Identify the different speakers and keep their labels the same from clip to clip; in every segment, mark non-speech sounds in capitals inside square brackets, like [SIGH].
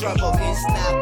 Speaker 1: trouble. It's not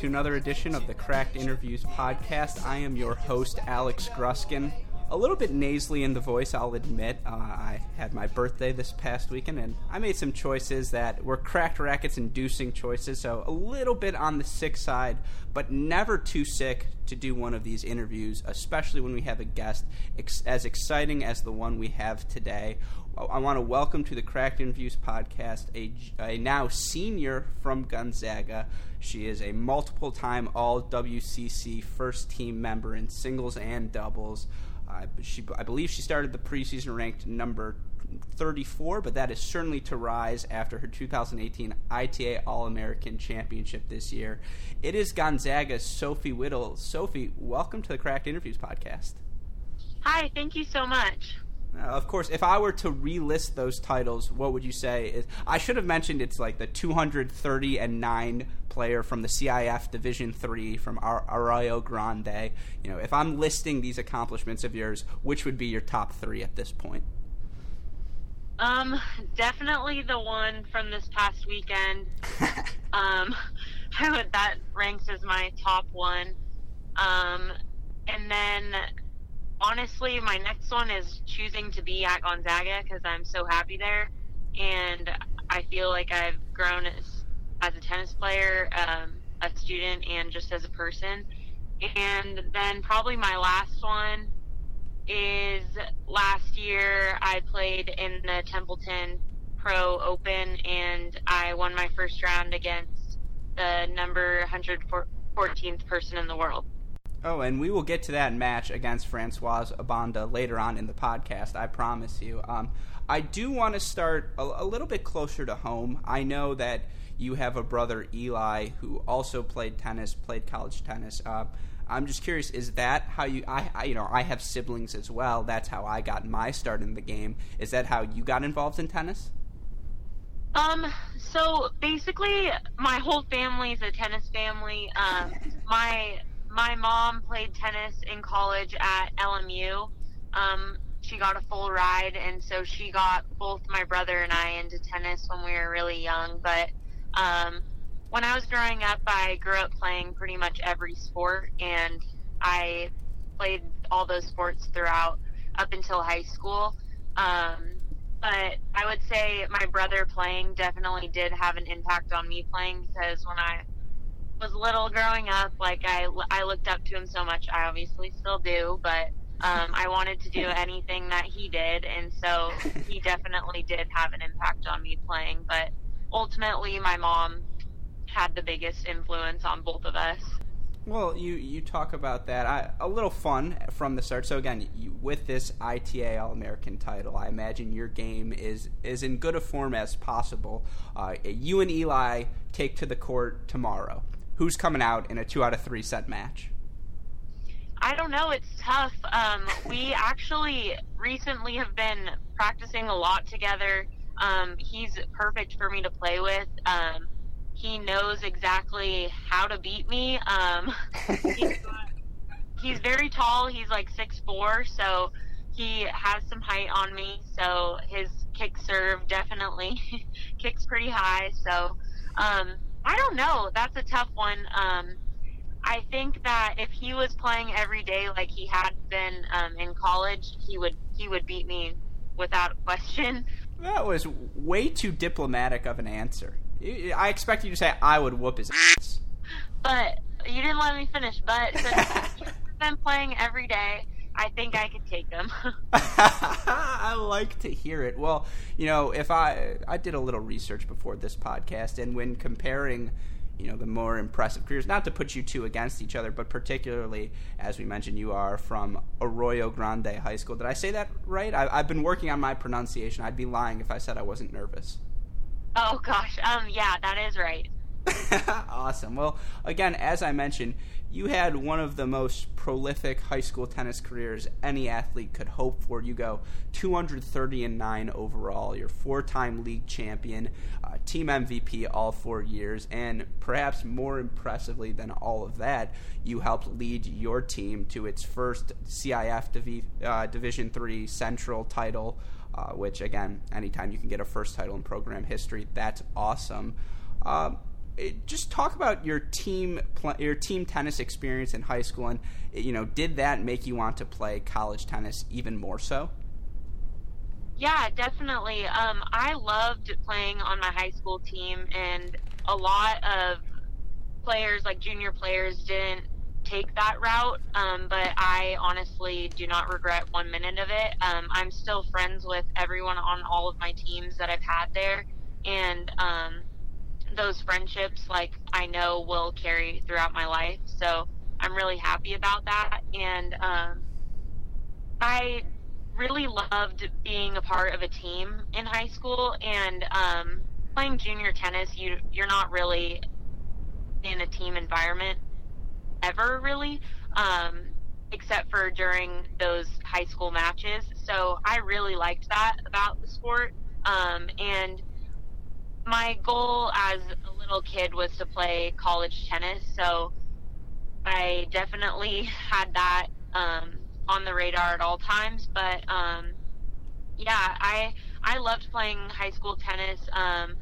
Speaker 1: to
Speaker 2: another edition of the Cracked Interviews podcast. I am your host, Alex Gruskin. A little bit nasally in the voice, I'll admit. Uh, had my birthday this past weekend, and I made some choices that were cracked rackets inducing choices, so a little bit on the sick side, but never too sick to do one of these interviews, especially when we have a guest ex- as exciting as the one we have today. I want to welcome to the Cracked Interviews podcast a, a now senior from Gonzaga. She is a multiple time All WCC first team member in singles and doubles. Uh, she, I believe she started the preseason ranked number 34, but that is certainly to rise after her 2018 ITA All American Championship this year. It is Gonzaga's Sophie Whittle. Sophie, welcome to the Cracked Interviews podcast.
Speaker 3: Hi, thank you so much.
Speaker 2: Uh, of course, if I were to relist those titles, what would you say? Is, I should have mentioned it's like the 230 and nine player from the CIF Division Three from Ar- Arroyo Grande. You know, if I'm listing these accomplishments of yours, which would be your top three at this point?
Speaker 3: Um, definitely the one from this past weekend. [LAUGHS] um, [LAUGHS] I would that ranks as my top one. Um, and then honestly, my next one is choosing to be at Gonzaga because I'm so happy there, and I feel like I've grown as as a tennis player, um, a student, and just as a person. And then probably my last one is last year I played in the Templeton Pro Open and I won my first round against the number 114th person in the world.
Speaker 2: Oh, and we will get to that match against Francoise Abanda later on in the podcast, I promise you. Um, I do want to start a, a little bit closer to home. I know that you have a brother, Eli, who also played tennis, played college tennis. Uh, I'm just curious, is that how you, I, I, you know, I have siblings as well. That's how I got my start in the game. Is that how you got involved in tennis?
Speaker 3: Um, so basically, my whole family is a tennis family. Um, my my mom played tennis in college at LMU. Um, she got a full ride, and so she got both my brother and I into tennis when we were really young. But um, when I was growing up, I grew up playing pretty much every sport, and I played all those sports throughout up until high school. Um, but I would say my brother playing definitely did have an impact on me playing because when I was little growing up, like I, I looked up to him so much. I obviously still do, but um, I wanted to do anything that he did, and so he [LAUGHS] definitely did have an impact on me playing. But ultimately, my mom had the biggest influence on both of us.
Speaker 2: Well, you, you talk about that. I, a little fun from the start. So again, you, with this ITA All American title, I imagine your game is is in good a form as possible. Uh, you and Eli take to the court tomorrow. Who's coming out in a two out of three set match?
Speaker 3: I don't know. It's tough. Um, we actually recently have been practicing a lot together. Um, he's perfect for me to play with. Um, he knows exactly how to beat me. Um, he's, [LAUGHS] he's very tall. He's like six four, so he has some height on me. So his kick serve definitely [LAUGHS] kicks pretty high. So um, I don't know. That's a tough one. Um, I think that if he was playing every day like he had been um, in college, he would he would beat me without question.
Speaker 2: That was way too diplomatic of an answer. I expect you to say I would whoop his ass.
Speaker 3: But you didn't let me finish. But since [LAUGHS] been playing every day, I think I could take him. [LAUGHS] [LAUGHS]
Speaker 2: I like to hear it. Well, you know, if I I did a little research before this podcast, and when comparing, you know, the more impressive careers, not to put you two against each other, but particularly as we mentioned, you are from Arroyo Grande High School. Did I say that right? I, I've been working on my pronunciation. I'd be lying if I said I wasn't nervous.
Speaker 3: Oh gosh, um, yeah, that is right. [LAUGHS]
Speaker 2: awesome. Well, again, as I mentioned, you had one of the most prolific high school tennis careers any athlete could hope for. You go 230 and 9 overall. You're four-time league champion, uh, team MVP all 4 years, and perhaps more impressively than all of that, you helped lead your team to its first CIF Divi- uh, Division 3 Central title. Uh, which again, anytime you can get a first title in program history, that's awesome. Uh, just talk about your team your team tennis experience in high school, and you know, did that make you want to play college tennis even more so?
Speaker 3: Yeah, definitely. Um, I loved playing on my high school team, and a lot of players, like junior players, didn't take that route. Um, but I honestly do not regret one minute of it. Um, I'm still friends with everyone on all of my teams that I've had there, and um, those friendships, like I know, will carry throughout my life. So I'm really happy about that, and um, I really loved being a part of a team in high school and um, playing junior tennis. You you're not really in a team environment ever really, um, except for during those high school matches. So I really liked that about the sport, um, and my goal as a little kid was to play college tennis, so I definitely [LAUGHS] had that um, on the radar at all times. But um, yeah, I I loved playing high school tennis. Um,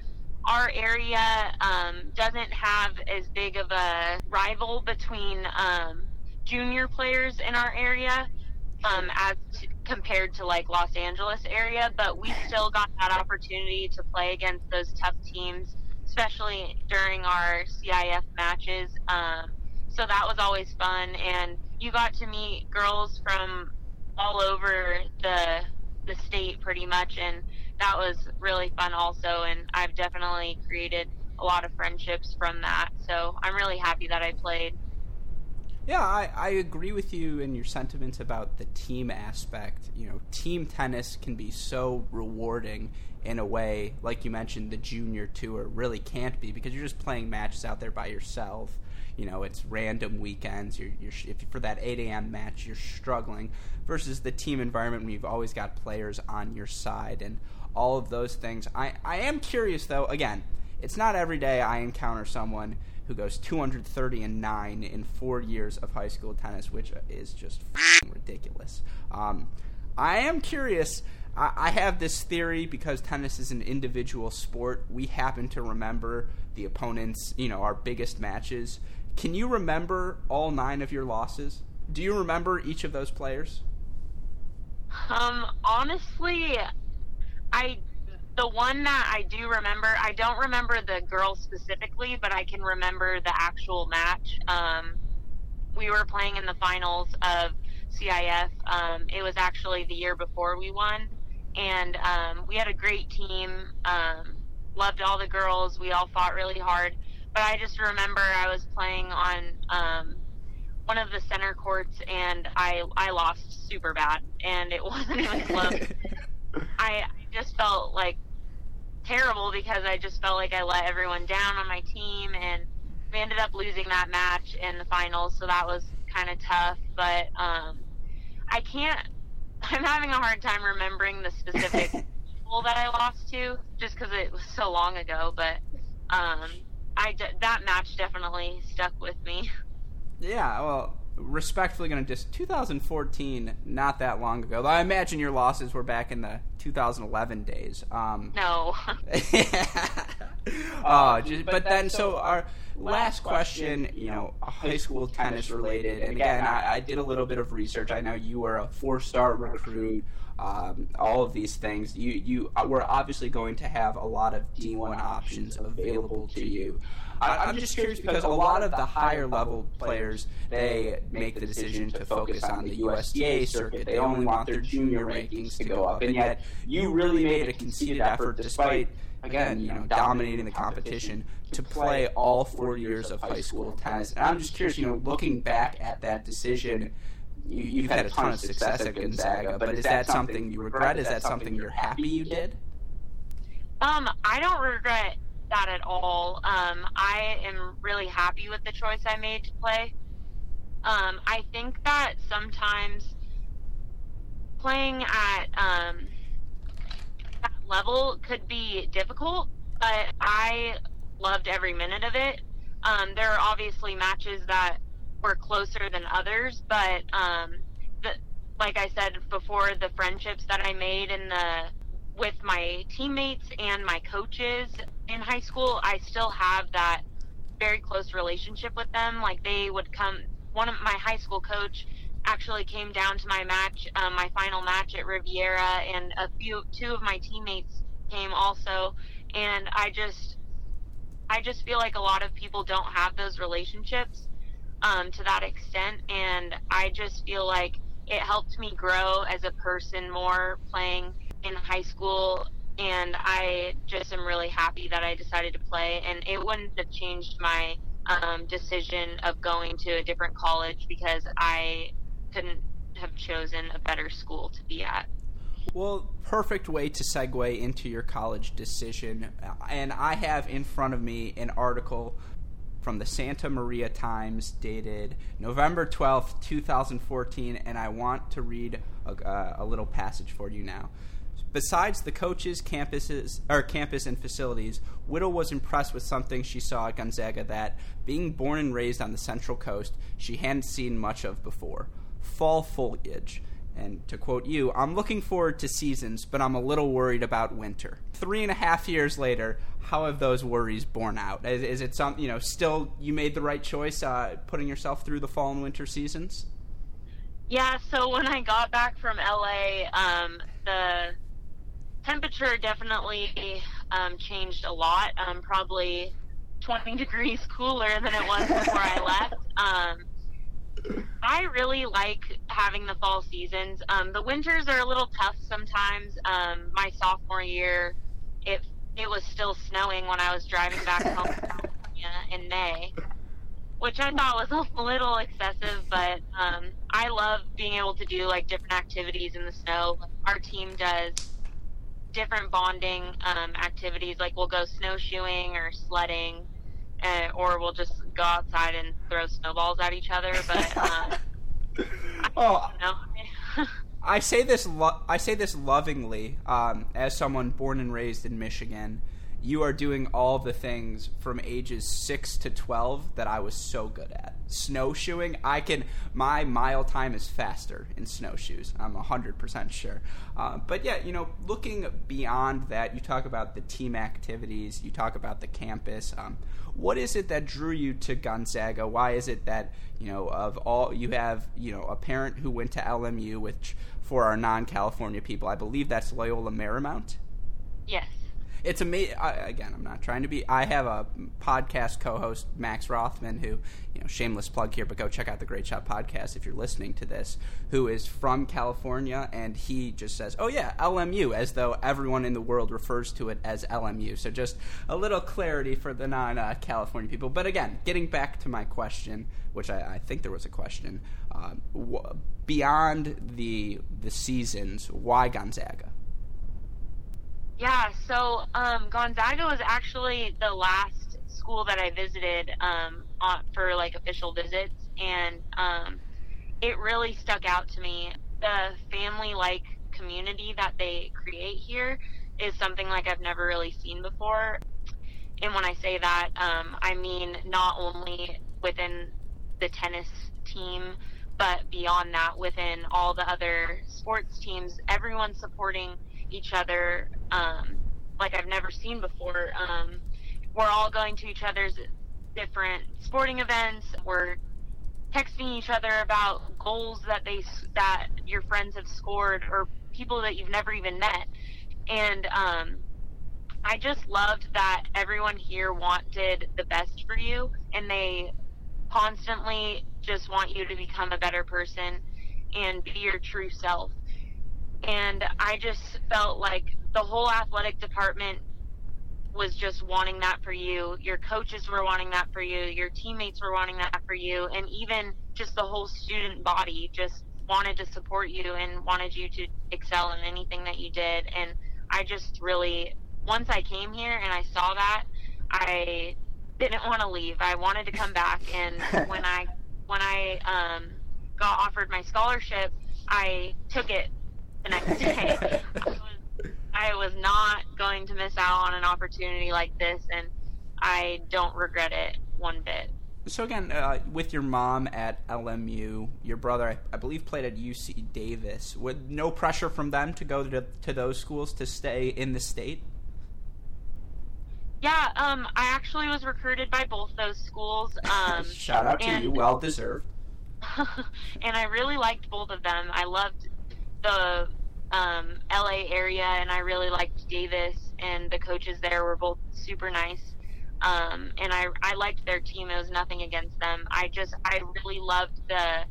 Speaker 3: our area um, doesn't have as big of a rival between um, junior players in our area um, as t- compared to like Los Angeles area, but we still got that opportunity to play against those tough teams, especially during our CIF matches. Um, so that was always fun, and you got to meet girls from all over the the state pretty much, and that was really fun also. And I've definitely created a lot of friendships from that. So I'm really happy that I played.
Speaker 2: Yeah, I, I agree with you in your sentiments about the team aspect. You know, team tennis can be so rewarding in a way, like you mentioned, the junior tour really can't be because you're just playing matches out there by yourself. You know, it's random weekends. You're, you're if for that 8 a.m. match, you're struggling versus the team environment when you've always got players on your side and all of those things. I, I am curious though. Again, it's not every day I encounter someone who goes 230 and 9 in four years of high school tennis, which is just ridiculous. Um, I am curious. I, I have this theory because tennis is an individual sport. We happen to remember the opponents, you know, our biggest matches. Can you remember all nine of your losses? Do you remember each of those players?
Speaker 3: Um, honestly, I the one that I do remember, I don't remember the girl specifically, but I can remember the actual match. Um, we were playing in the finals of CIF. Um, it was actually the year before we won, and um, we had a great team. Um, loved all the girls. We all fought really hard. But I just remember I was playing on um, one of the center courts, and I I lost super bad, and it [LAUGHS] wasn't even close. [LAUGHS] I just felt like terrible because I just felt like I let everyone down on my team, and we ended up losing that match in the finals, so that was kind of tough. But um, I can't. [LAUGHS] I'm having a hard time remembering the specific [LAUGHS] people that I lost to, just because it was so long ago. But um, I that match definitely stuck with me. [LAUGHS]
Speaker 2: Yeah, well, respectfully going to just 2014, not that long ago. I imagine your losses were back in the 2011 days. Um,
Speaker 3: no. [LAUGHS] [LAUGHS]
Speaker 2: uh, just, but then, so our last question, you know, high school tennis related, and again, I, I did a little bit of research. I know you were a four-star recruit. Um, all of these things, you you were obviously going to have a lot of D1 options available to you. I, am just curious because a lot of the higher level players they make the decision to focus on the USTA circuit. They only want their junior rankings to go up, and yet you really made a conceited effort, despite again you know dominating the competition, to play all four years of high school tennis. And I'm just curious, you know, looking back at that decision. You, have had a ton of success at Gonzaga, but is that something you regret? Is that something you're happy you did?
Speaker 3: Um, I don't regret that at all. Um, I am really happy with the choice I made to play. Um, I think that sometimes playing at um, that level could be difficult, but I loved every minute of it. Um, there are obviously matches that were closer than others, but um, the, like I said before, the friendships that I made in the with my teammates and my coaches in high school, I still have that very close relationship with them. Like they would come. One of my high school coach actually came down to my match, um, my final match at Riviera, and a few two of my teammates came also, and I just I just feel like a lot of people don't have those relationships um, to that extent, and I just feel like it helped me grow as a person more playing in high school and I just am really happy that I decided to play. And it wouldn't have changed my um, decision of going to a different college because I couldn't have chosen a better school to be at.
Speaker 2: Well, perfect way to segue into your college decision. And I have in front of me an article from the Santa Maria Times dated November 12th, 2014, and I want to read a, a little passage for you now. Besides the coaches, campuses, or campus and facilities, Whittle was impressed with something she saw at Gonzaga that, being born and raised on the Central Coast, she hadn't seen much of before: fall foliage. And to quote you, I'm looking forward to seasons, but I'm a little worried about winter. Three and a half years later, how have those worries borne out? Is, is it some, you know, still you made the right choice, uh, putting yourself through the fall and winter seasons?
Speaker 3: Yeah. So when I got back from LA, um, the temperature definitely um, changed a lot. Um, probably 20 [LAUGHS] degrees cooler than it was before I [LAUGHS] left. Um, I really like having the fall seasons. Um, the winters are a little tough sometimes. Um, my sophomore year, it it was still snowing when I was driving back home [LAUGHS] in May, which I thought was a little excessive. But um, I love being able to do like different activities in the snow. Our team does different bonding um, activities. Like we'll go snowshoeing or sledding, uh, or we'll just go outside and throw snowballs at each other. But [LAUGHS] um,
Speaker 2: oh, I, [LAUGHS] I say this lo- I say this lovingly um, as someone born and raised in Michigan. You are doing all the things from ages six to twelve that I was so good at snowshoeing, I can my mile time is faster in snowshoes. I'm hundred percent sure. Uh, but yeah, you know, looking beyond that, you talk about the team activities, you talk about the campus. Um, what is it that drew you to Gonzaga? Why is it that you know of all you have you know a parent who went to LMU, which for our non-California people, I believe that's Loyola Marymount.
Speaker 3: Yes
Speaker 2: it's amazing. Again, I'm not trying to be. I have a podcast co-host, Max Rothman, who, you know, shameless plug here, but go check out the Great Shot podcast if you're listening to this. Who is from California, and he just says, "Oh yeah, LMU," as though everyone in the world refers to it as LMU. So just a little clarity for the non-California people. But again, getting back to my question, which I, I think there was a question, uh, beyond the the seasons, why Gonzaga?
Speaker 3: Yeah, so um, Gonzaga was actually the last school that I visited um, for like official visits, and um, it really stuck out to me. The family-like community that they create here is something like I've never really seen before. And when I say that, um, I mean not only within the tennis team, but beyond that, within all the other sports teams, everyone supporting each other um, like I've never seen before. Um, we're all going to each other's different sporting events. We're texting each other about goals that they that your friends have scored or people that you've never even met. And um, I just loved that everyone here wanted the best for you, and they constantly just want you to become a better person and be your true self. And I just felt like the whole athletic department was just wanting that for you. Your coaches were wanting that for you. Your teammates were wanting that for you. And even just the whole student body just wanted to support you and wanted you to excel in anything that you did. And I just really, once I came here and I saw that, I didn't want to leave. I wanted to come back, and when [LAUGHS] I when I um, got offered my scholarship, I took it the next day. I, was, I was not going to miss out on an opportunity like this, and I don't regret it one bit.
Speaker 2: So again, uh, with your mom at LMU, your brother, I, I, believe, played at UC Davis. With no pressure from them to go to, to those schools to stay in the state.
Speaker 3: Yeah, um, I actually was recruited by both those schools. Um, [LAUGHS]
Speaker 2: Shout out to you, well deserved. [LAUGHS]
Speaker 3: and I really liked both of them. I loved the um, LA area, and I really liked Davis, and the coaches there were both super nice. Um, and I, I liked their team. It was nothing against them. I just I really loved the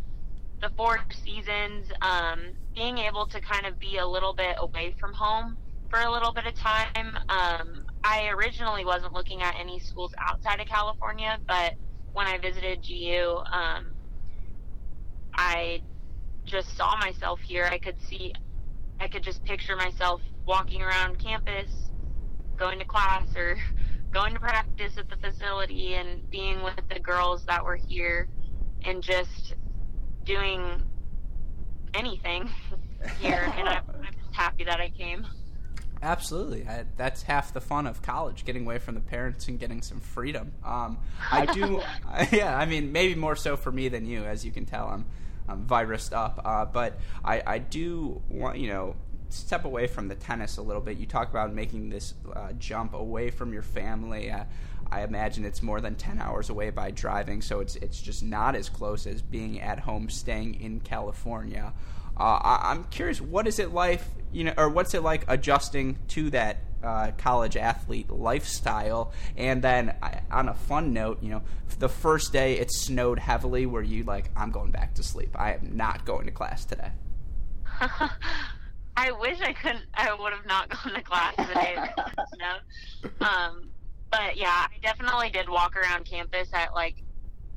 Speaker 3: the four seasons. Um, being able to kind of be a little bit away from home for a little bit of time. Um, I originally wasn't looking at any schools outside of California, but when I visited GU, um, I just saw myself here. I could see, I could just picture myself walking around campus, going to class or [LAUGHS] going to practice at the facility and being with the girls that were here and just doing anything [LAUGHS] here. and I'm, [LAUGHS] I'm just happy that I came.
Speaker 2: Absolutely, I, that's half the fun of college: getting away from the parents and getting some freedom. Um, I do, yeah. I mean, maybe more so for me than you, as you can tell. I'm, I'm virused up, uh, but I, I do want you know step away from the tennis a little bit. You talk about making this uh, jump away from your family. Uh, I imagine it's more than ten hours away by driving, so it's it's just not as close as being at home, staying in California. Uh, I, am curious, what is it like, you know, or what's it like adjusting to that uh, college athlete lifestyle? And then, on a fun note, you know, the first day it snowed heavily, where you like, I'm going back to sleep. I am not going to class today. [LAUGHS]
Speaker 3: I wish I couldn't. I would have not [LAUGHS] gone to class today. snow. [LAUGHS] Um, but yeah, I definitely did walk around campus at like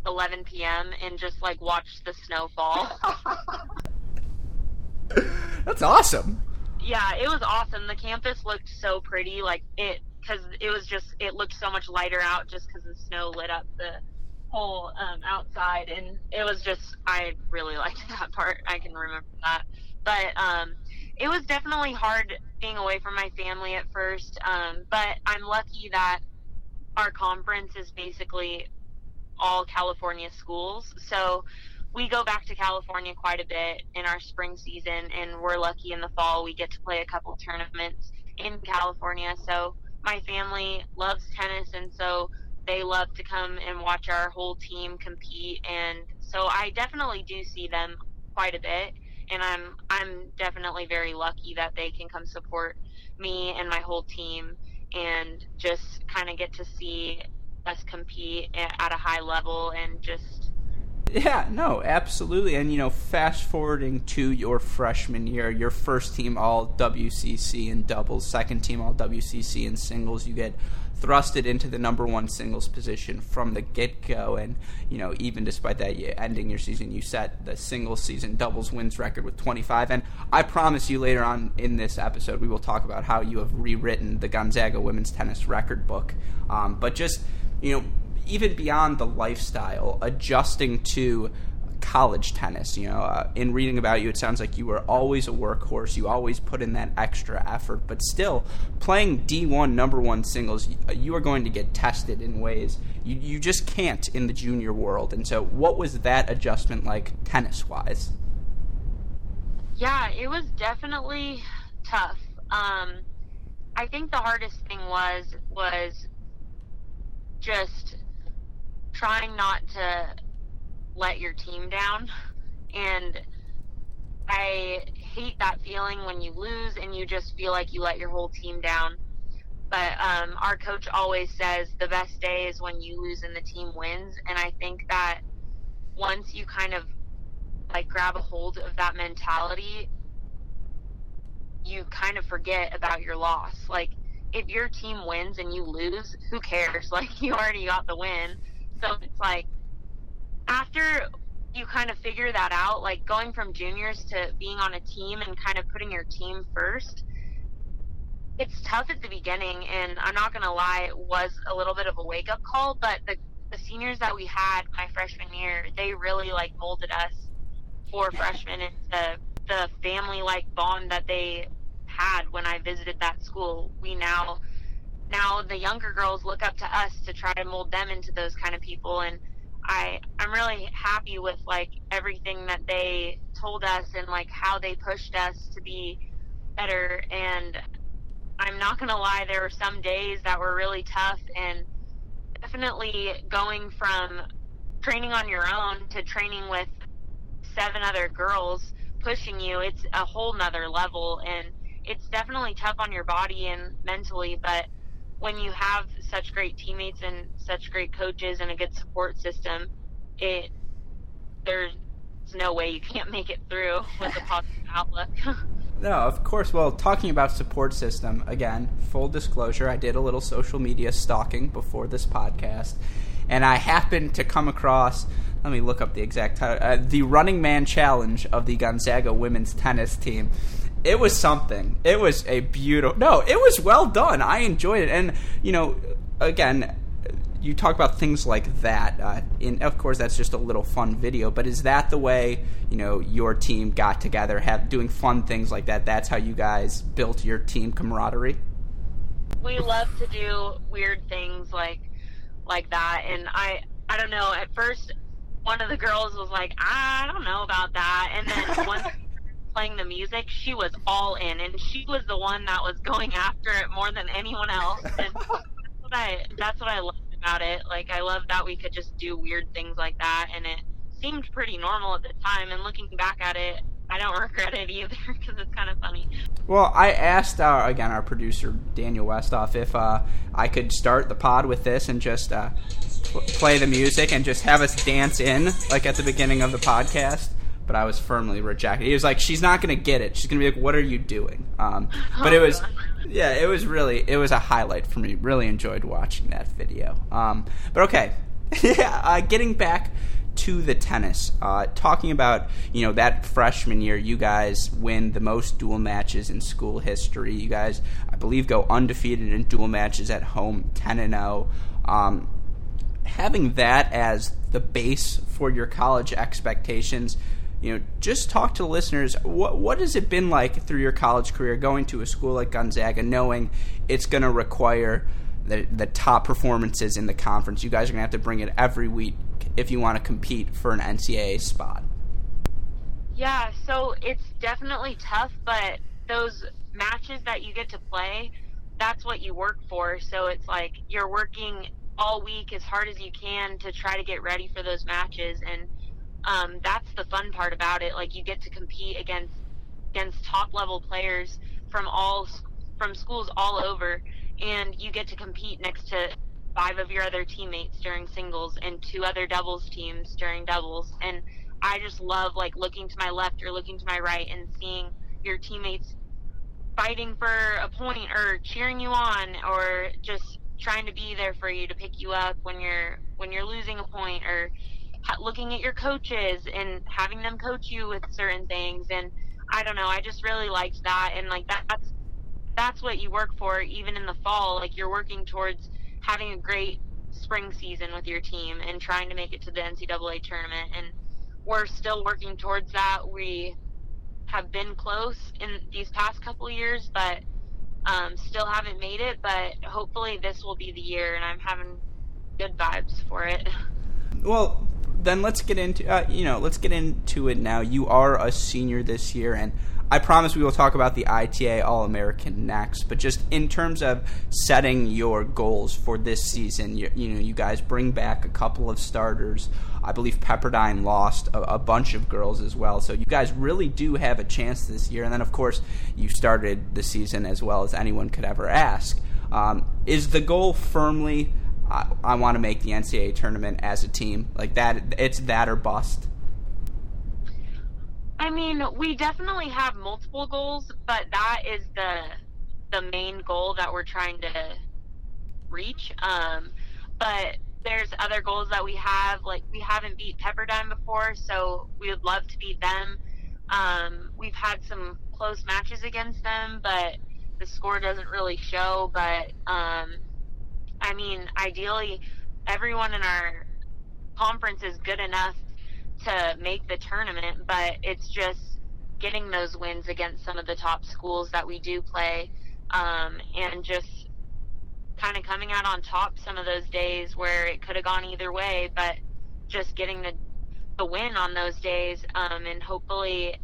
Speaker 3: 11 p.m. and just like watch the snowfall.
Speaker 2: That's awesome.
Speaker 3: Yeah, it was awesome. The campus looked so pretty, like it, because it was just it looked so much lighter out just because the snow lit up the whole um, outside, and it was just I really [LAUGHS] liked that part. I can remember that, but um, it was definitely hard being away from my family at first. Um, but I'm lucky that our conference is basically all California schools, so we go back to California quite a bit in our spring season, and we're lucky in the fall we get to play a couple tournaments in California. So my family loves tennis, and so they love to come and watch our whole team compete. And so I definitely do see them quite a bit, and I'm I'm definitely very lucky that they can come support me and my whole team, and just kind of get to see us compete at a high level and just
Speaker 2: yeah, no, absolutely. And, you know, fast forwarding to your freshman year, your first team all WCC in doubles, second team all WCC in singles, you get thrusted into the number one singles position from the get go. And, you know, even despite that, you ending your season, you set the singles season doubles wins record with 25. And I promise you later on in this episode, we will talk about how you have rewritten the Gonzaga women's tennis record book. Um, but just, you know, even beyond the lifestyle, adjusting to college tennis. You know, uh, in reading about you, it sounds like you were always a workhorse. You always put in that extra effort, but still playing D1 number one singles, you are going to get tested in ways you, you just can't in the junior world. And so, what was that adjustment like tennis wise?
Speaker 3: Yeah, it was definitely tough. Um, I think the hardest thing was was just trying not to let your team down. And I hate that feeling when you lose and you just feel like you let your whole team down. But um, our coach always says the best day is when you lose and the team wins. And I think that once you kind of like grab a hold of that mentality, you kind of forget about your loss. Like if your team wins and you lose, who cares? [LAUGHS] Like you already got the win. So it's like after you kind of figure that out, like going from juniors to being on a team and kind of putting your team first, it's tough at the beginning, and I'm not gonna lie, it was a little bit of a wake up call. But the the seniors that we had my freshman year, they really like molded us for freshmen into the family like bond that they had when I visited that school. We now now the younger girls look up to us to try to mold them into those kind of people and I I'm really happy with like everything that they told us and like how they pushed us to be better and I'm not going to lie there were some days that were really tough and definitely going from training on your own to training with seven other girls pushing you it's a whole nother level and it's definitely tough on your body and mentally but when you have such great teammates and such great coaches and a good support system, it there's no way you [LAUGHS] can't make it through with a positive [LAUGHS] outlook. [LAUGHS]
Speaker 2: No, of course. Well, talking about support system again, full disclosure, I did a little social media stalking before this podcast, and I happened to come across. Let me look up the exact title. Uh, the Running Man Challenge of the Gonzaga women's tennis team it was something. It was a beautiful. No, it was well done. I enjoyed it, and you know, again, you talk about things like that. Uh, and of course, that's just a little fun video. But is that the way you know your team got together, have doing fun things like that? That's how you guys built your team camaraderie.
Speaker 3: We love to do weird things like like that, and I I don't know. At first, one of the girls was like, I don't know about that, and then once playing the music, she was all in, and she was the one that was going [LAUGHS] after it more than anyone else. And [LAUGHS] that's what I that's what I loved about it. Like I love that we could just do weird things like that, and it seemed pretty normal at the time. And looking back at it, I don't [LAUGHS] regret it either because it's kind of funny.
Speaker 2: Well, I asked our again our producer Daniel Westoff if uh, I could start the pod with this and just uh, play the music and just have us dance in like at the beginning of the podcast but I was firmly rejected. He was like, "She's not to get it. She's to be like, what are you doing?" Um, but it was, yeah, it was really, it was a highlight for me. Really enjoyed watching that video. Um, but okay, yeah, [LAUGHS] uh, getting back to the tennis, uh, talking about you know that freshman year, you guys win the most dual matches in school history. You guys, I believe, go undefeated in dual matches at home, ten and zero. Oh. Um, having that as the base for your college expectations you know, just talk to listeners. What what has it been like through your college career going to a school like Gonzaga, knowing it's going to require the the top performances in the conference? You guys are going to have to bring it every week if you want to compete for an NCAA spot.
Speaker 3: Yeah, so it's definitely tough, but those matches that you get to play, that's what you work for. So it's like you're working all week as hard as you can to try to get ready for those matches and um, that's the fun part about it. Like you get to compete against against top level players from all from schools all over, and you get to compete next to five of your other teammates during singles and two other doubles teams during doubles. And I just love like looking to my left or looking to my right and seeing your teammates fighting for a point or cheering you on or just trying to be there for you to pick you up when you're when you're losing a point or looking at your coaches and having them coach you with certain things. And I don't know I just really liked that. And like that, that's that's what you work for even in the fall. Like you're working towards having a great spring season with your team and trying to make it to the NCAA tournament. And we're still working towards that. We have been close in these past couple years but um, still haven't made it. But hopefully this will be the year and I'm having good vibes for it. [LAUGHS]
Speaker 2: Well then let's get into uh, you know let's get into it now. You are a senior this year, and I promise we will talk about the ITA All American next. But just in terms of setting your goals for this season, you, you, know you guys bring back a couple of starters. I believe Pepperdine lost a, a, bunch of girls as well, so you guys really do have a chance this year. And then of course you started the season as well as anyone could ever ask. Um, is the goal firmly I, I want to make the NCAA tournament as a team. Like that, it's that or bust.
Speaker 3: I mean, we definitely have multiple goals, but that is the the main goal that we're trying to reach. Um, but there's other goals that we have. Like we haven't beat Pepperdine before, so we would love to beat them. Um, we've had some close matches against them, but the score doesn't really show, but um, I mean, ideally, everyone in our conference is good enough to make the tournament, but it's just getting those wins against some of the top schools that we do play, um, and just kind of coming out on top some of those days where it could have gone either way, but just getting the the win on those days, um, and hopefully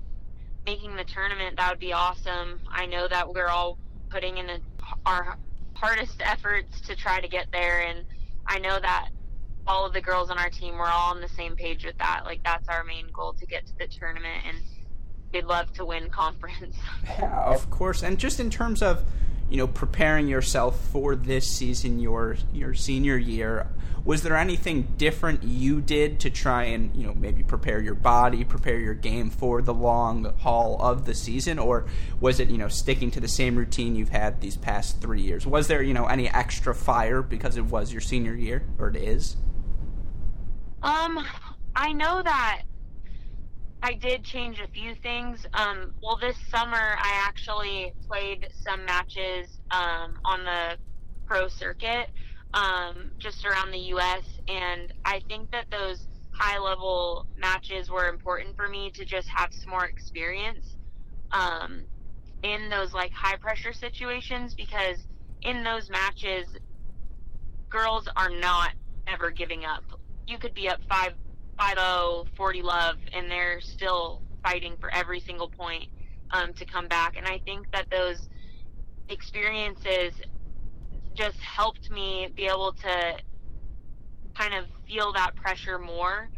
Speaker 3: making the tournament. That would be awesome. I know that we're all putting in a, our hardest efforts to try to get there, and I know that all of the girls on our team we're all on the same page with that. Like that's our main goal to get to the tournament, and we'd love to win [LAUGHS] conference.
Speaker 2: Yeah, of course, and just in terms of you know preparing yourself for this season, your your senior year. Was there anything different you did to try and you know maybe prepare your body, prepare your game for the long haul of the season, or was it you know sticking to the same routine you've had these past three years? Was there you know any extra fire because it was your senior year, or it is?
Speaker 3: Um, I know that I did change a few things. Um, well, this summer I actually played some matches um, on the pro circuit um, just around the U.S., and I think that those high level matches were important for me to just have some more experience um, in those like high pressure situations because in those matches, girls are not ever giving up. You could be up 5 40 love, and they're still fighting for every single point um, to come back. And I think that those experiences just helped me be able to kind of feel that pressure more.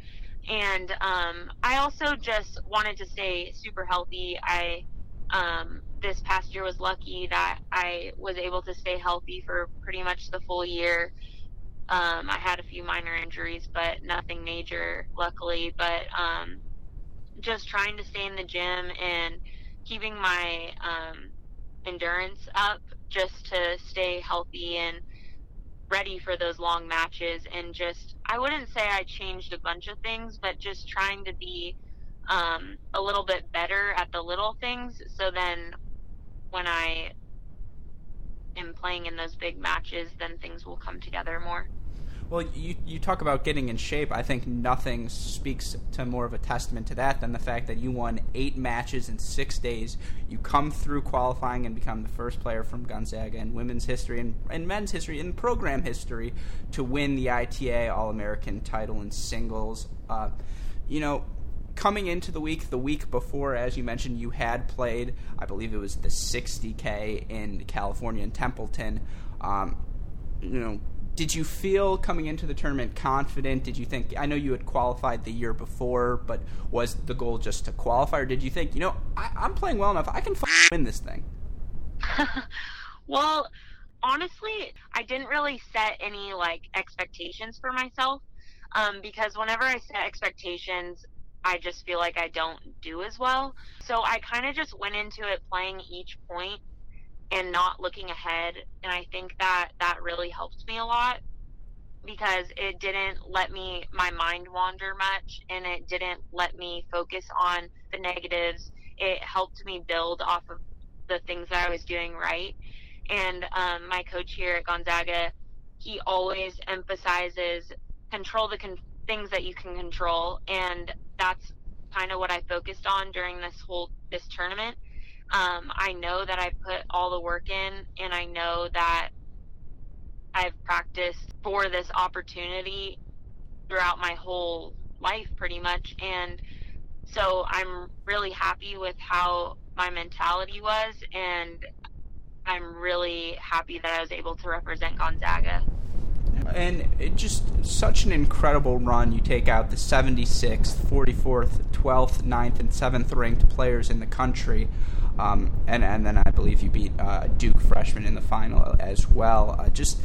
Speaker 3: And um, I also just wanted to stay super healthy. I um, this past year was lucky that I was able to stay healthy for pretty much the full year. Um, I had a few minor injuries, but nothing major, luckily. But um, just trying to stay in the gym and keeping my um, endurance up just to stay healthy and ready for those long matches. And just, I wouldn't say I changed a bunch of things, but just trying to be um, a little bit better at the little things. So then when I am playing in those big matches, then things will come together more.
Speaker 2: Well, you you talk about getting in shape. I think nothing speaks to more of a testament to that than the fact that you won eight matches in six days. You come through qualifying and become the first player from Gonzaga in women's history and, and men's history and program history to win the ITA All American title in singles. Uh, you know, coming into the week, the week before, as you mentioned, you had played, I believe it was the 60K in California in Templeton. Um, you know, did you feel coming into the tournament confident? Did you think I know you had qualified the year before, but was the goal just to qualify, or did you think you know I, am playing well enough, I can win this thing? [LAUGHS]
Speaker 3: well, honestly, I didn't really set any like expectations for myself um, because whenever I set expectations, I just feel like I don't do as well. So I kind of just went into it playing each point and not looking ahead. And I think that that really helped me a lot because it didn't let me, my mind wander much and it didn't let me focus on the negatives. It helped me build off of the things that I was doing right. And um, my coach here at Gonzaga, he always emphasizes control the con- things that you can control. And that's kind of what I focused on during this whole this tournament um, I know that I put all the work in, and I know that I've practiced for this opportunity throughout my whole life, pretty much. And so I'm really happy with how my mentality was, and I'm really happy that I was able to represent Gonzaga.
Speaker 2: And just such an incredible run. You take out the 76th, 44th, 12th, 9th, and 7th ranked players in the country. Um, and and then I believe you beat uh, Duke freshman in the final as well. Uh, just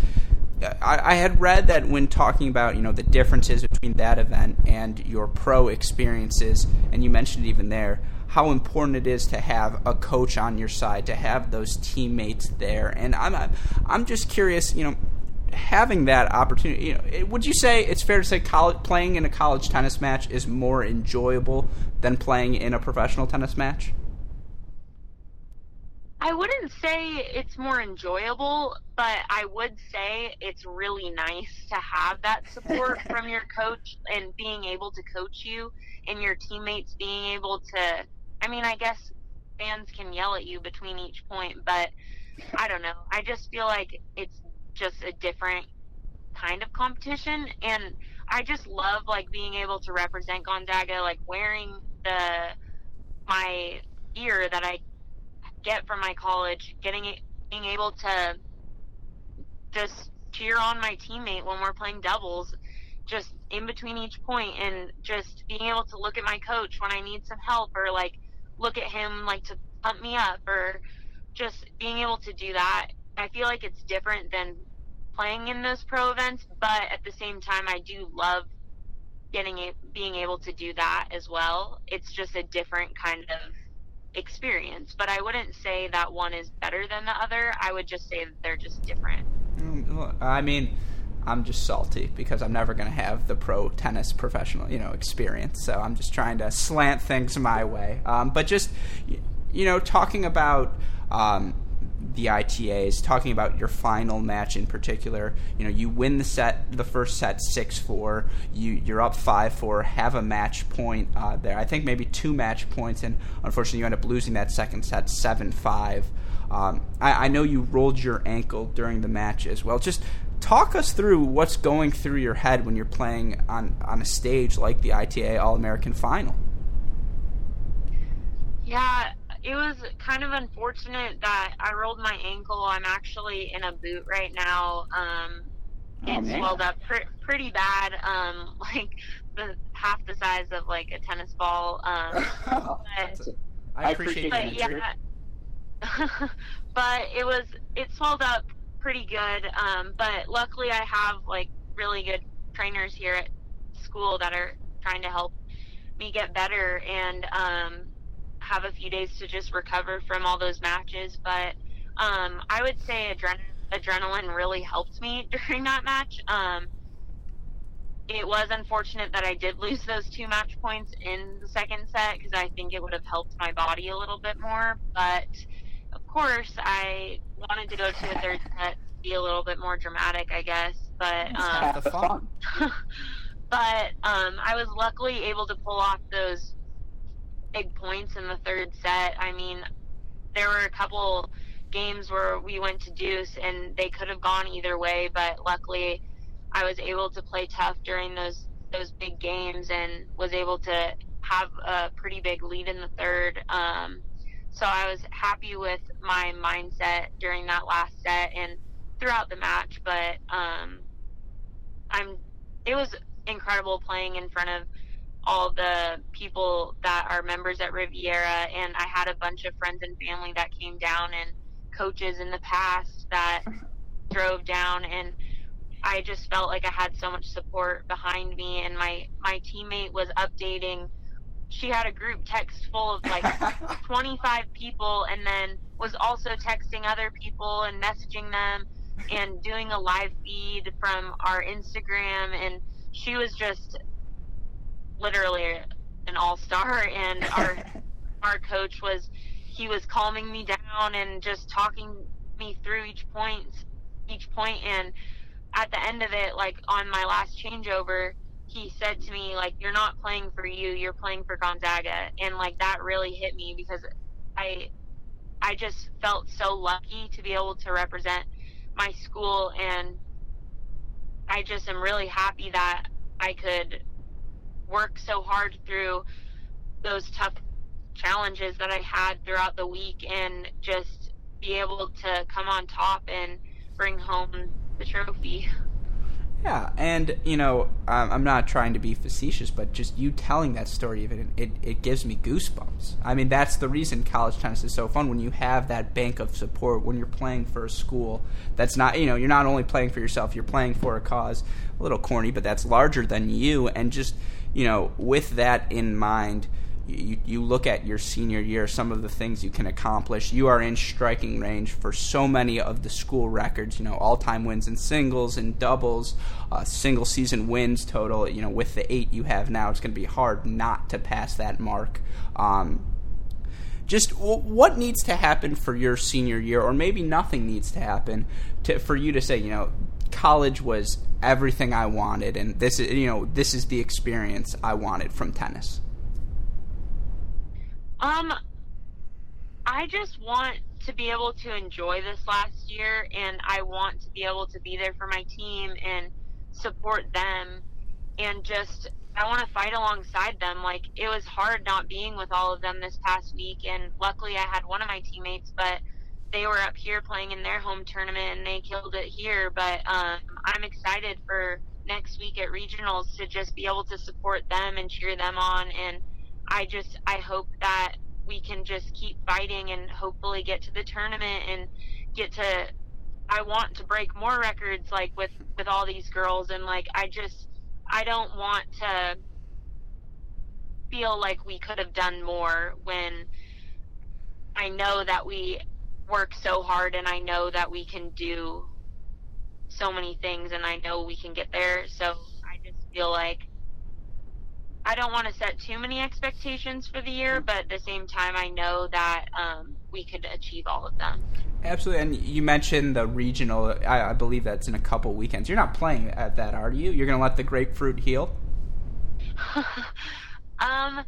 Speaker 2: I, I, had read that when talking about you know the differences between that event and your pro experiences, and you mentioned even there how important it is to have a coach on your side, to have those teammates there. And I'm I'm just curious, you know, having that opportunity. You know, would you say it's fair to say college, playing in a college tennis match is more enjoyable than playing in a professional tennis match?
Speaker 3: I wouldn't say it's more enjoyable, but I would say it's really nice to have that support [LAUGHS] from your coach and being able to coach you and your teammates being able to. I mean, I guess fans can yell at you between each point, but I don't know. I just feel like it's just a different kind of competition and I just love like being able to represent Gonzaga like wearing the my gear that I get from my college, getting it, being able to just cheer on my teammate when we're playing doubles, just in between each point, and just being able to look at my coach when I need some help, or like look at him like to pump me up, or just being able to do that. I feel like it's different than playing in those pro events, but at the same time, I do love getting it, being able to do that as well. It's just a different kind of experience, but I wouldn't say that one is better than the other. I would just say that they're just different.
Speaker 2: Um, I mean, I'm just salty because I'm never going to have the pro tennis professional, you know, experience. So I'm just trying to slant things my way. Um, but just, you know, talking about um, the ITAs, talking about your final match in particular. You know, you win the set, the first set six four. You you're up five four. Have a match point uh, there. I think maybe two match points, and unfortunately you end up losing that second set seven five. Um, I, I know you rolled your ankle during the match as well. Just talk us through what's going through your head when you're playing on on a stage like the ITA All American Final.
Speaker 3: Yeah, it was kind of unfortunate that I rolled my ankle. I'm actually in a boot right now. Um, oh, it swelled up pr- pretty bad, um, [LAUGHS] like the half the size of like a tennis ball. Um, [LAUGHS]
Speaker 2: but, I appreciate
Speaker 3: but, yeah, [LAUGHS] but it was it swelled up pretty good. Um, but luckily, I have like really good trainers here at school that are trying to help me get better and um, have a few days to just recover from all those matches. But um, I would say adren- adrenaline really helped me [LAUGHS] during that match. Um, it was unfortunate that I did lose those two match points in the second set because I think it would have helped my body a little bit more. But of course, I wanted to go to a third set to be a little bit more dramatic, I guess. But um,
Speaker 2: the fun. [LAUGHS]
Speaker 3: but um, I was luckily able to pull off those big points in the third set. I mean, there were a couple games where we went to deuce and they could have gone either way, but luckily I was able to play tough during those those big games and was able to have a pretty big lead in the third. Um, so I was happy with my mindset during that last set and throughout the match. But um, I'm it was incredible playing in front of all the people that are members at Riviera, and I had a bunch of friends and family that came down and coaches in the past that [LAUGHS] drove down, and I just felt like I had so much support behind me, and my my teammate was updating. She had a group text full of like [LAUGHS] 25 people, and then was also texting other people and messaging them, and doing a live feed from our Instagram, and she was just literally an all star, and our [LAUGHS] our coach was he was calming me down and just talking me through each point, each point, and at the end of it, like on my last changeover, he said to me like, "You're not playing for you, you're playing for Gonzaga," and like that really hit me because I I just felt so lucky to be able to represent my school and I just am really happy that I could work so hard through those tough challenges that I had throughout the week and just be able to come on top and bring home the trophy.
Speaker 2: Yeah, and you know, I'm not trying to be facetious, but just you telling that story, it, it it gives me goosebumps. I mean, that's the reason college tennis is so fun when you have that bank of support when you're playing for a school that's not, you know, you're not only playing for yourself, you're playing for a cause. A little corny, but that's larger than you, and just you know, with that in mind, you, you look at your senior year, some of the things you can accomplish. You are in striking range for so many of the school records, you know, all time wins in singles and doubles, uh, single season wins total. You know, with the eight you have now, it's going to be hard not to pass that mark. Um, just what needs to happen for your senior year, or maybe nothing needs to happen to, for you to say, you know, college was everything I wanted, and this is you know this is the experience I wanted from tennis.
Speaker 3: Um, I just want to be able to enjoy this last year, and I want to be able to be there for my team and support them, and just I want to fight alongside them. Like it was hard not being with all of them this past week, and luckily I had one of my teammates, but they were up here playing in their home tournament and they killed it here. But um, I'm excited for next week at regionals to just be able to support them and cheer them on. And I just I hope that we can just keep fighting and hopefully get to the tournament and get to. I want to break more records like with with all these girls and like I just I don't want to feel like we could have done more when I know that we work so hard and I know that we can do so many things and I know we can get there. So I just feel like I don't want to set too many expectations for the year, but at the same time, I know that um, we could achieve all of them.
Speaker 2: Absolutely, and you mentioned the regional. I, I believe that's in a couple weekends. You're not playing at that, are you? You're going to let the grapefruit heal. [LAUGHS]
Speaker 3: um,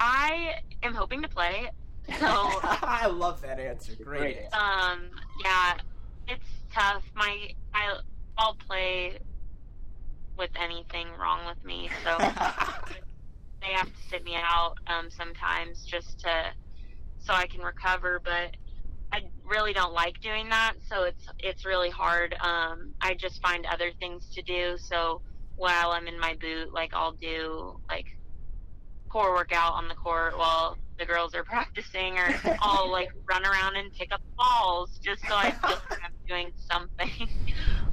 Speaker 3: I am hoping to play. So [LAUGHS]
Speaker 2: I love that answer. Great. Answer.
Speaker 3: Um, yeah, it's tough. My I I'll play with anything wrong with me, so [LAUGHS] they have to sit me out um, sometimes just to so I can recover. But I really don't like doing that, so it's it's really hard. Um, I just find other things to do. So while I'm in my boot, like I'll do like core workout on the court while the girls are practicing, or I'll like run around and pick up balls just so I feel like I'm doing something. [LAUGHS]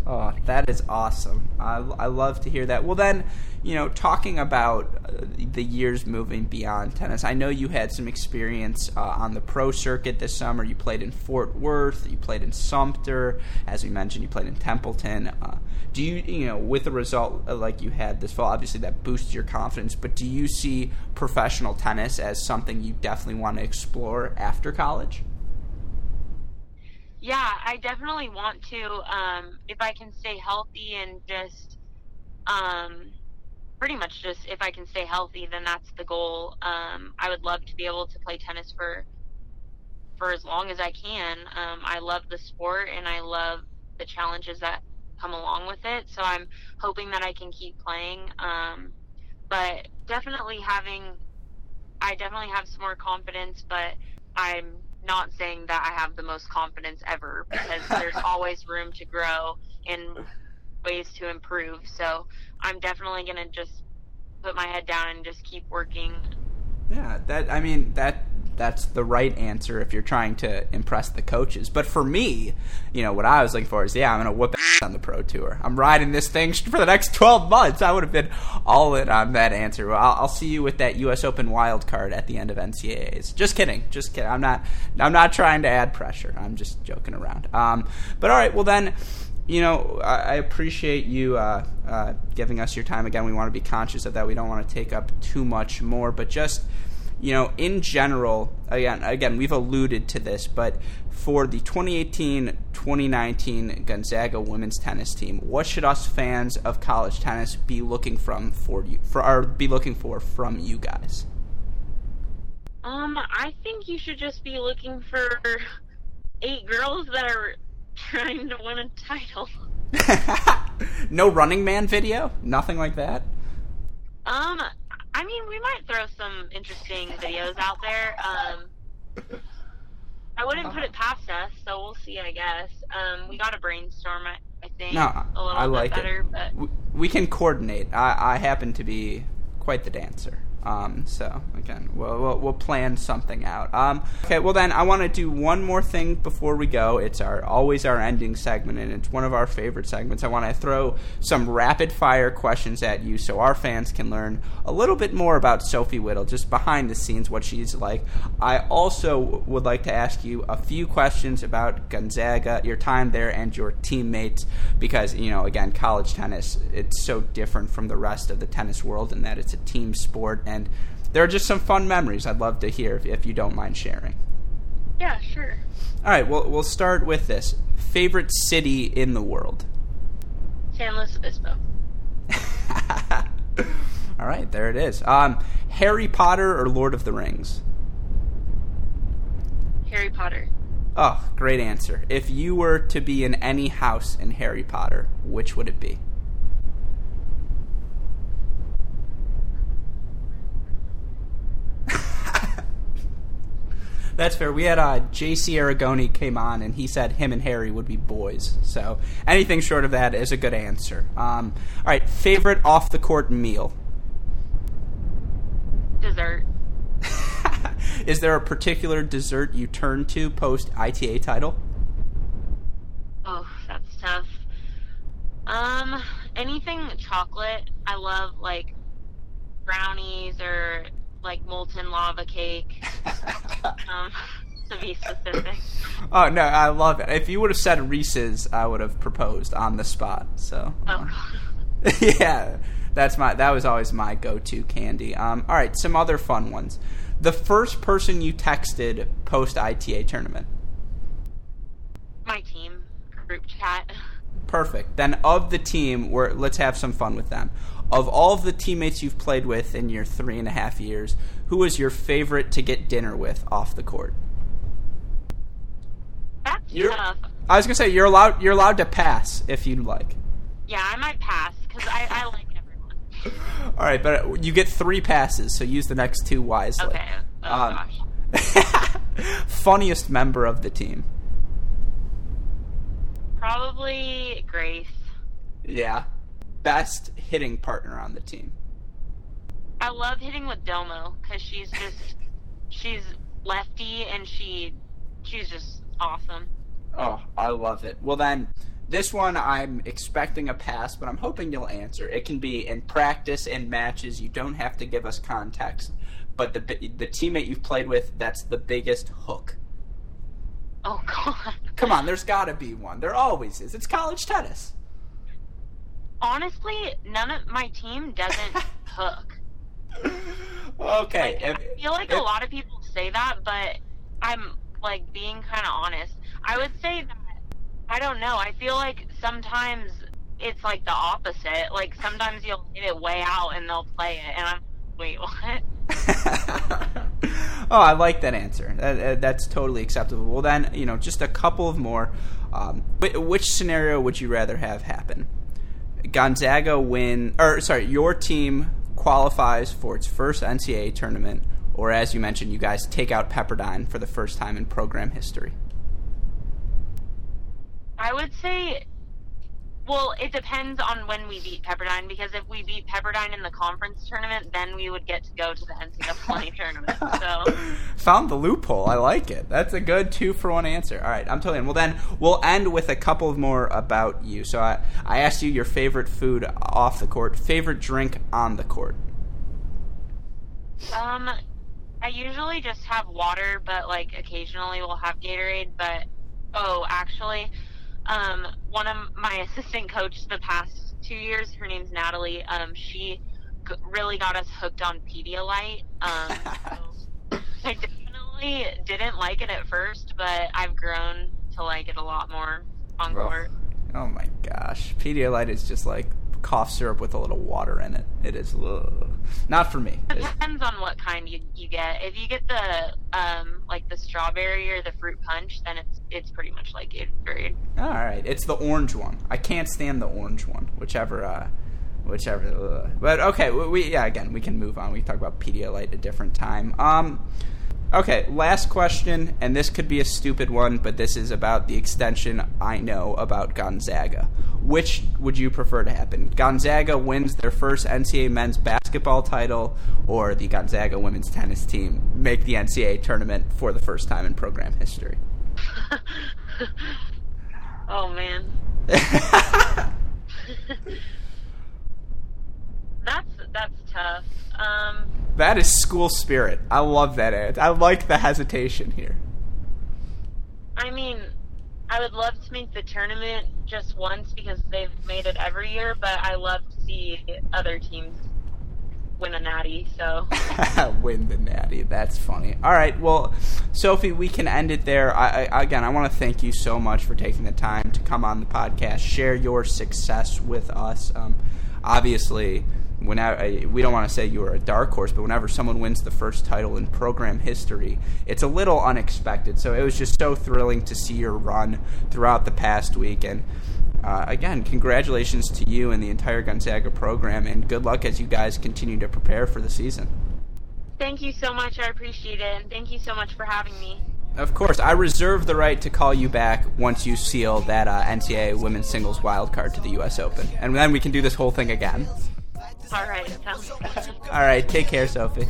Speaker 2: Oh, that is awesome. I, I love to hear that. Well, then, you know, talking about uh, the years moving beyond tennis, I know you had some experience uh, on the pro circuit this summer. You played in Fort Worth, you played in Sumter, as we mentioned, you played in Templeton. Uh, do you, you know, with a result uh, like you had this fall, obviously that boosts your confidence, but do you see professional tennis as something you definitely want to explore after college?
Speaker 3: yeah, I definitely want to. Um, if I can stay healthy and just, um, pretty much just if I can stay healthy, then that's the goal. Um, I would love to be able to play tennis for for as long as I can. Um, I love the sport and I love the challenges that come along with it. So I'm hoping that I can keep playing. Um, but definitely having, I definitely have some more confidence, but I'm not saying that I have the most confidence ever because there's [LAUGHS] always room to grow and ways to improve. So I'm definitely going to just put my head down and just keep working.
Speaker 2: Yeah, that I mean that that's the right answer if you're trying to impress the coaches. But for me, you know, what I was looking for is, yeah, I'm going to whoop ass [LAUGHS] on the pro tour. I'm riding this thing [LAUGHS] for the next 12 months. I would have been all in on that answer. Well, I'll, I'll, see you with that U.S. Open wild card at the end of NCAAs. Just kidding. Just kidding. I'm not. I'm not trying to add pressure. I'm just joking around. Um, but all right. Well then you know, I, I appreciate you uh, uh, giving us your time again. We want to be conscious of that. We don't want to take up too much more, but just you know, in general, again, again, we've alluded to this, but for the 2018-2019 Gonzaga women's tennis team, what should us fans of college tennis be looking from for you for or be looking for from you guys?
Speaker 3: Um, I think you should just be looking for eight girls that are trying to win a title. [LAUGHS]
Speaker 2: no Running Man video, nothing like that.
Speaker 3: Um, I mean, we might throw some interesting videos out there. Um, I wouldn't put it past us, so we'll see. I guess um, we got to brainstorm. I, I think
Speaker 2: no,
Speaker 3: a little
Speaker 2: I
Speaker 3: bit
Speaker 2: like
Speaker 3: better,
Speaker 2: it.
Speaker 3: But...
Speaker 2: We, we can coordinate. I, I happen to be quite the dancer. Um, so again, we'll, we'll, we'll plan something out. Um, okay, well then I want to do one more thing before we go. It's our always our ending segment, and it's one of our favorite segments. I want to throw some rapid fire questions at you so our fans can learn a little bit more about Sophie Whittle, just behind the scenes, what she's like. I also would like to ask you a few questions about Gonzaga, your time there, and your teammates, because you know, again, college tennis it's so different from the rest of the tennis world in that it's a team sport and there are just some fun memories I'd love to hear if, if you don't mind sharing.
Speaker 3: Yeah, sure.
Speaker 2: All right, well, we'll start with this. Favorite city in the world?
Speaker 3: San Luis Obispo. [LAUGHS]
Speaker 2: All right, there it is. Um, Harry Potter or Lord of the Rings?
Speaker 3: Harry Potter.
Speaker 2: Oh, great answer. If you were to be in any house in Harry Potter, which would it be? That's fair. We had uh, J.C. Aragone came on, and he said him and Harry would be boys. So anything short of that is a good answer. Um, all right, favorite off the court meal.
Speaker 3: Dessert. [LAUGHS]
Speaker 2: is there a particular dessert you turn to post ITA title?
Speaker 3: Oh, that's tough. Um, anything chocolate. I love like brownies or like molten lava cake. Um, to be specific.
Speaker 2: Oh no, I love it. If you would have said Reese's, I would have proposed on the spot. So.
Speaker 3: Oh. [LAUGHS]
Speaker 2: yeah, that's my. That was always my go-to candy. Um, all right, some other fun ones. The first person you texted post ITA tournament.
Speaker 3: My team group chat.
Speaker 2: Perfect. Then of the team, we let's have some fun with them. Of all of the teammates you've played with in your three and a half years, who was your favorite to get dinner with off the court?
Speaker 3: That's
Speaker 2: You're-
Speaker 3: tough.
Speaker 2: I was gonna say you're allowed. You're allowed to pass if you'd like.
Speaker 3: Yeah, I might pass because I, I like everyone. [LAUGHS]
Speaker 2: All right, but you get three passes, so use the next two wisely.
Speaker 3: Okay. Oh
Speaker 2: Um,
Speaker 3: gosh. [LAUGHS]
Speaker 2: Funniest member of the team.
Speaker 3: Probably Grace.
Speaker 2: Yeah. Best hitting partner on the team.
Speaker 3: I love hitting with Delmo because she's just she's lefty and she she's just awesome.
Speaker 2: Oh, I love it. Well, then, this one I'm expecting a pass, but I'm hoping you'll answer. It can be in practice and matches. You don't have to give us context. But the the teammate you've played with, that's the biggest hook.
Speaker 3: Oh [LAUGHS] god.
Speaker 2: Come on, there's got to be one. There always is. It's college tennis.
Speaker 3: Honestly, none of my team doesn't [LAUGHS] hook. [LAUGHS]
Speaker 2: Okay.
Speaker 3: Like,
Speaker 2: if-
Speaker 3: I feel like
Speaker 2: if-
Speaker 3: a lot of people say that, but I'm like being kind of honest. I would say that I don't know. I feel like sometimes it's like the opposite. Like sometimes you'll hit it way out and they'll play it, and I'm wait [LAUGHS] what? [LAUGHS]
Speaker 2: oh, I like that answer. That, that- that's totally acceptable. Well, then, you know, just a couple of more. Um, which scenario would you rather have happen? Gonzaga win, or sorry, your team qualifies for its first NCAA tournament, or as you mentioned, you guys take out Pepperdine for the first time in program history.
Speaker 3: I would say. Well, it depends on when we beat Pepperdine because if we beat Pepperdine in the conference tournament, then we would get to go to the NCAA [LAUGHS] tournament. So [LAUGHS]
Speaker 2: Found the loophole. I like it. That's a good two for one answer. All right, I'm totally in. Well, then we'll end with a couple more about you. So I, I asked you your favorite food off the court, favorite drink on the court.
Speaker 3: Um, I usually just have water, but like occasionally we'll have Gatorade. But oh, actually, um, one of my assistant coaches the past two years, her name's Natalie. Um, she g- really got us hooked on Pedialyte. Um, [LAUGHS] so I definitely didn't like it at first, but I've grown to like it a lot more on court.
Speaker 2: Oh my gosh, Pedialyte is just like cough syrup with a little water in it. It is ugh. not for me.
Speaker 3: It depends on what kind you, you get. If you get the um like the strawberry or the fruit punch, then it's it's pretty much like Gatorade.
Speaker 2: all right, it's the orange one. I can't stand the orange one. Whichever, uh, whichever. Ugh. But okay, we, we yeah. Again, we can move on. We can talk about Pedialyte a different time. Um. Okay, last question, and this could be a stupid one, but this is about the extension I know about Gonzaga. Which would you prefer to happen? Gonzaga wins their first NCAA men's basketball title, or the Gonzaga women's tennis team make the NCAA tournament for the first time in program history? [LAUGHS]
Speaker 3: oh man, [LAUGHS] [LAUGHS] that's that's tough. Um,
Speaker 2: that is school spirit. I love that. Ed. I like the hesitation here.
Speaker 3: I mean, I would love to make the tournament just once because they've made it every year, but I love to see other teams win a natty. So [LAUGHS]
Speaker 2: win the natty. That's funny. All right, well, Sophie, we can end it there. I, I, again, I want to thank you so much for taking the time to come on the podcast, share your success with us. Um, obviously, whenever we don't want to say you were a dark horse, but whenever someone wins the first title in program history, it's a little unexpected. So it was just so thrilling to see your run throughout the past week and. Uh, again, congratulations to you and the entire Gonzaga program, and good luck as you guys continue to prepare for the season.
Speaker 3: Thank you so much. I appreciate it, and thank you so much for having me.
Speaker 2: Of course, I reserve the right to call you back once you seal that uh, NCAA women's singles wild card to the U.S. Open, and then we can do this whole thing again.
Speaker 3: All right.
Speaker 2: All right. Take care, Sophie.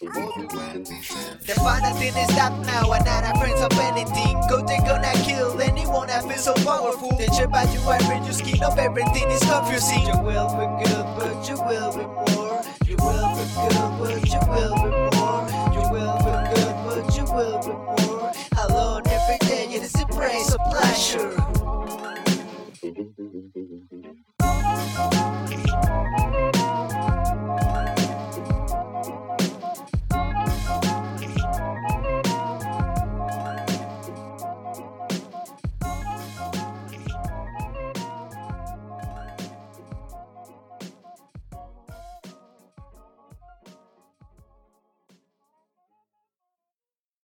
Speaker 1: The final thing is stop now and not our friends up anything. Go they gonna kill anyone that feels so powerful. They trip at you and read your skin up, everything is confusing. You will be good, but you will be more. You will be good, but you will be more.